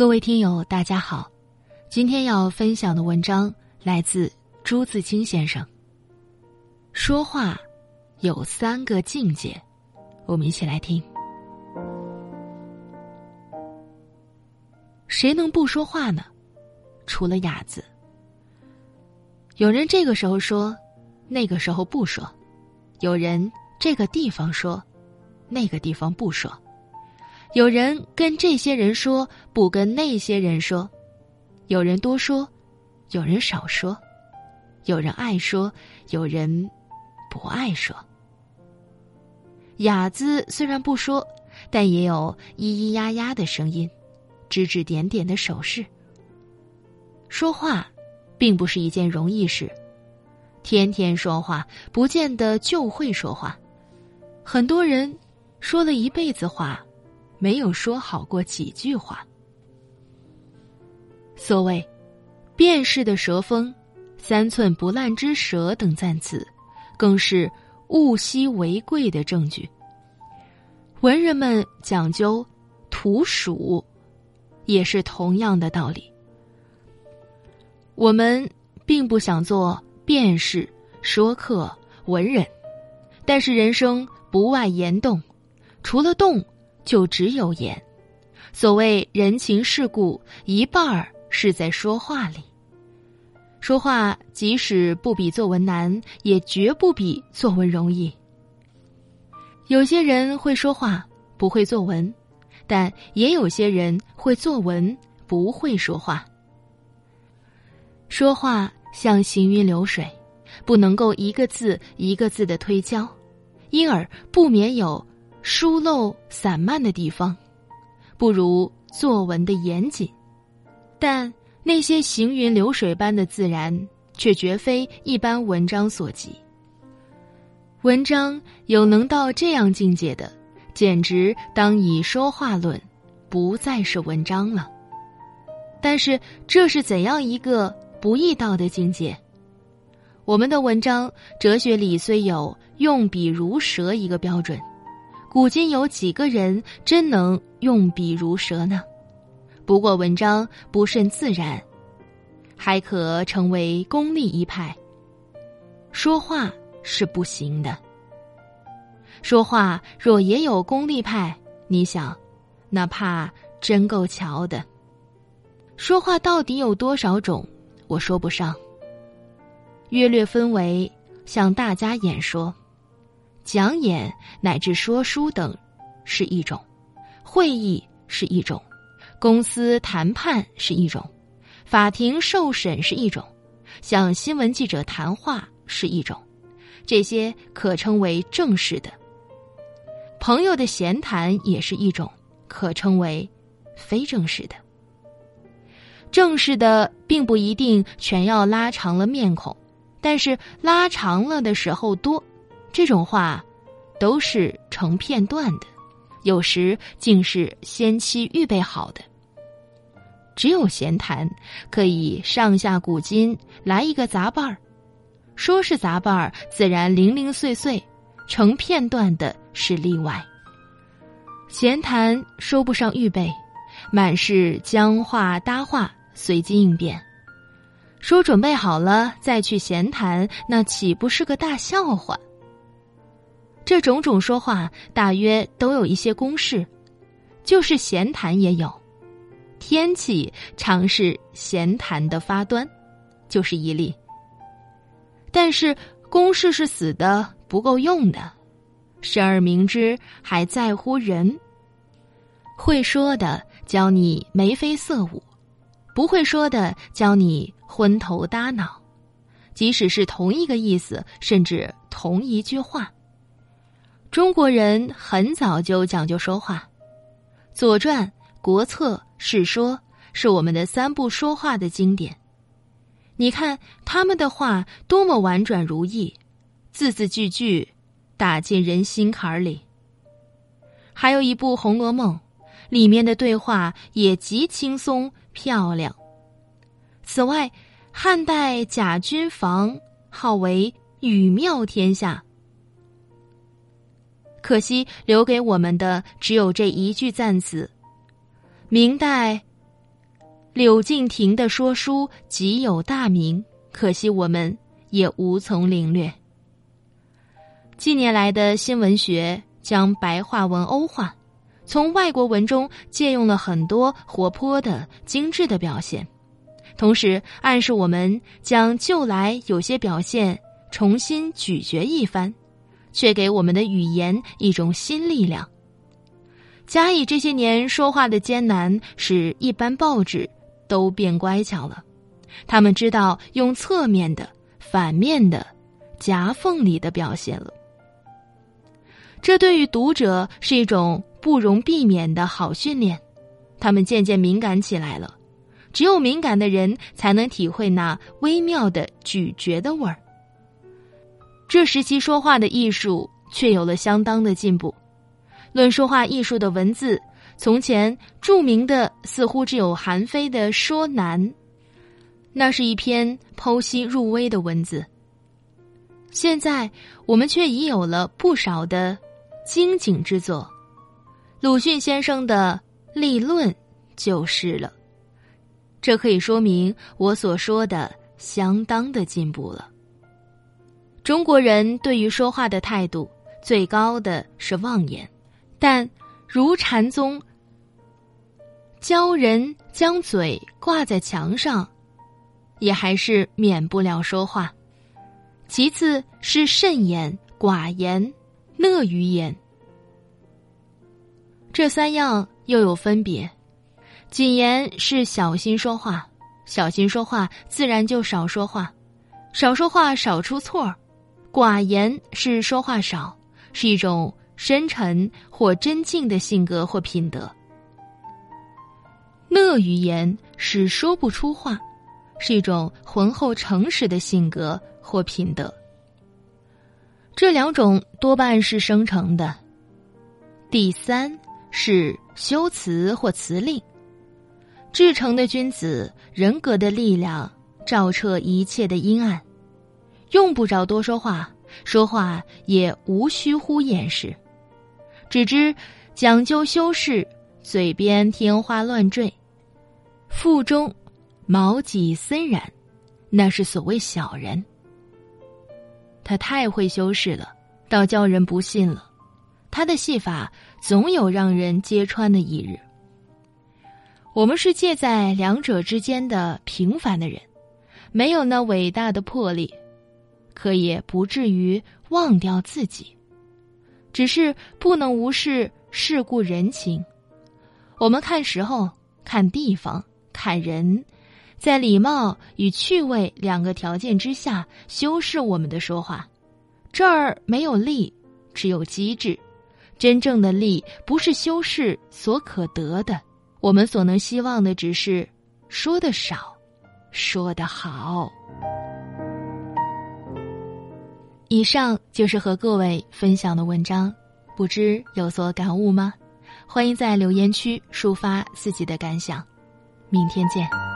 各位听友，大家好，今天要分享的文章来自朱自清先生。说话有三个境界，我们一起来听。谁能不说话呢？除了哑子。有人这个时候说，那个时候不说；有人这个地方说，那个地方不说。有人跟这些人说，不跟那些人说；有人多说，有人少说；有人爱说，有人不爱说。哑子虽然不说，但也有咿咿呀呀的声音，指指点点的手势。说话，并不是一件容易事，天天说话，不见得就会说话。很多人说了一辈子话。没有说好过几句话。所谓“辨识的舌锋”“三寸不烂之舌”等赞词，更是物稀为贵的证据。文人们讲究图属，也是同样的道理。我们并不想做辩士、说客、文人，但是人生不外言动，除了动。就只有言，所谓人情世故，一半儿是在说话里。说话即使不比作文难，也绝不比作文容易。有些人会说话，不会作文；但也有些人会作文，不会说话。说话像行云流水，不能够一个字一个字的推敲，因而不免有。疏漏散漫的地方，不如作文的严谨；但那些行云流水般的自然，却绝非一般文章所及。文章有能到这样境界的，简直当以说话论，不再是文章了。但是这是怎样一个不易到的境界？我们的文章哲学里虽有用笔如蛇一个标准。古今有几个人真能用笔如蛇呢？不过文章不甚自然，还可成为功利一派。说话是不行的。说话若也有功利派，你想，哪怕真够瞧的。说话到底有多少种？我说不上。约略分为向大家演说。讲演乃至说书等，是一种；会议是一种；公司谈判是一种；法庭受审是一种；向新闻记者谈话是一种。这些可称为正式的。朋友的闲谈也是一种，可称为非正式的。正式的并不一定全要拉长了面孔，但是拉长了的时候多。这种话，都是成片段的，有时竟是先期预备好的。只有闲谈，可以上下古今来一个杂伴儿，说是杂伴儿，自然零零碎碎，成片段的是例外。闲谈说不上预备，满是将话搭话，随机应变。说准备好了再去闲谈，那岂不是个大笑话？这种种说话，大约都有一些公式，就是闲谈也有。天气常是闲谈的发端，就是一例。但是公式是死的，不够用的。生而明之，还在乎人。会说的教你眉飞色舞，不会说的教你昏头耷脑。即使是同一个意思，甚至同一句话。中国人很早就讲究说话，《左传》《国策》《世说》是我们的三部说话的经典。你看他们的话多么婉转如意，字字句句打进人心坎里。还有一部《红楼梦》，里面的对话也极轻松漂亮。此外，汉代贾君房号为语妙天下。可惜留给我们的只有这一句赞词。明代柳敬亭的说书极有大名，可惜我们也无从领略。近年来的新文学将白话文欧化，从外国文中借用了很多活泼的、精致的表现，同时暗示我们将旧来有些表现重新咀嚼一番，却给我们的语言一种新力量。加以这些年说话的艰难，使一般报纸都变乖巧了，他们知道用侧面的、反面的、夹缝里的表现了。这对于读者是一种不容避免的好训练，他们渐渐敏感起来了。只有敏感的人才能体会那微妙的咀嚼的味儿。这时期说话的艺术却有了相当的进步。论说话艺术的文字，从前著名的似乎只有韩非的《说难》，那是一篇剖析入微的文字。现在我们却已有了不少的。精警之作，鲁迅先生的立论就是了。这可以说明我所说的相当的进步了。中国人对于说话的态度最高的是妄言，但如禅宗教人将嘴挂在墙上，也还是免不了说话。其次是慎言、寡言。乐于言，这三样又有分别。谨言是小心说话，小心说话自然就少说话，少说话少出错儿。寡言是说话少，是一种深沉或真静的性格或品德。乐于言是说不出话，是一种浑厚诚实的性格或品德。这两种多半是生成的。第三是修辞或辞令。至诚的君子，人格的力量照彻一切的阴暗，用不着多说话，说话也无需乎掩饰，只知讲究修饰，嘴边天花乱坠，腹中毛戟森然，那是所谓小人。他太会修饰了，倒叫人不信了。他的戏法总有让人揭穿的一日。我们是介在两者之间的平凡的人，没有那伟大的魄力，可也不至于忘掉自己。只是不能无视世故人情。我们看时候、看地方、看人。在礼貌与趣味两个条件之下修饰我们的说话，这儿没有力，只有机智。真正的力不是修饰所可得的，我们所能希望的只是说的少，说的好。以上就是和各位分享的文章，不知有所感悟吗？欢迎在留言区抒发自己的感想。明天见。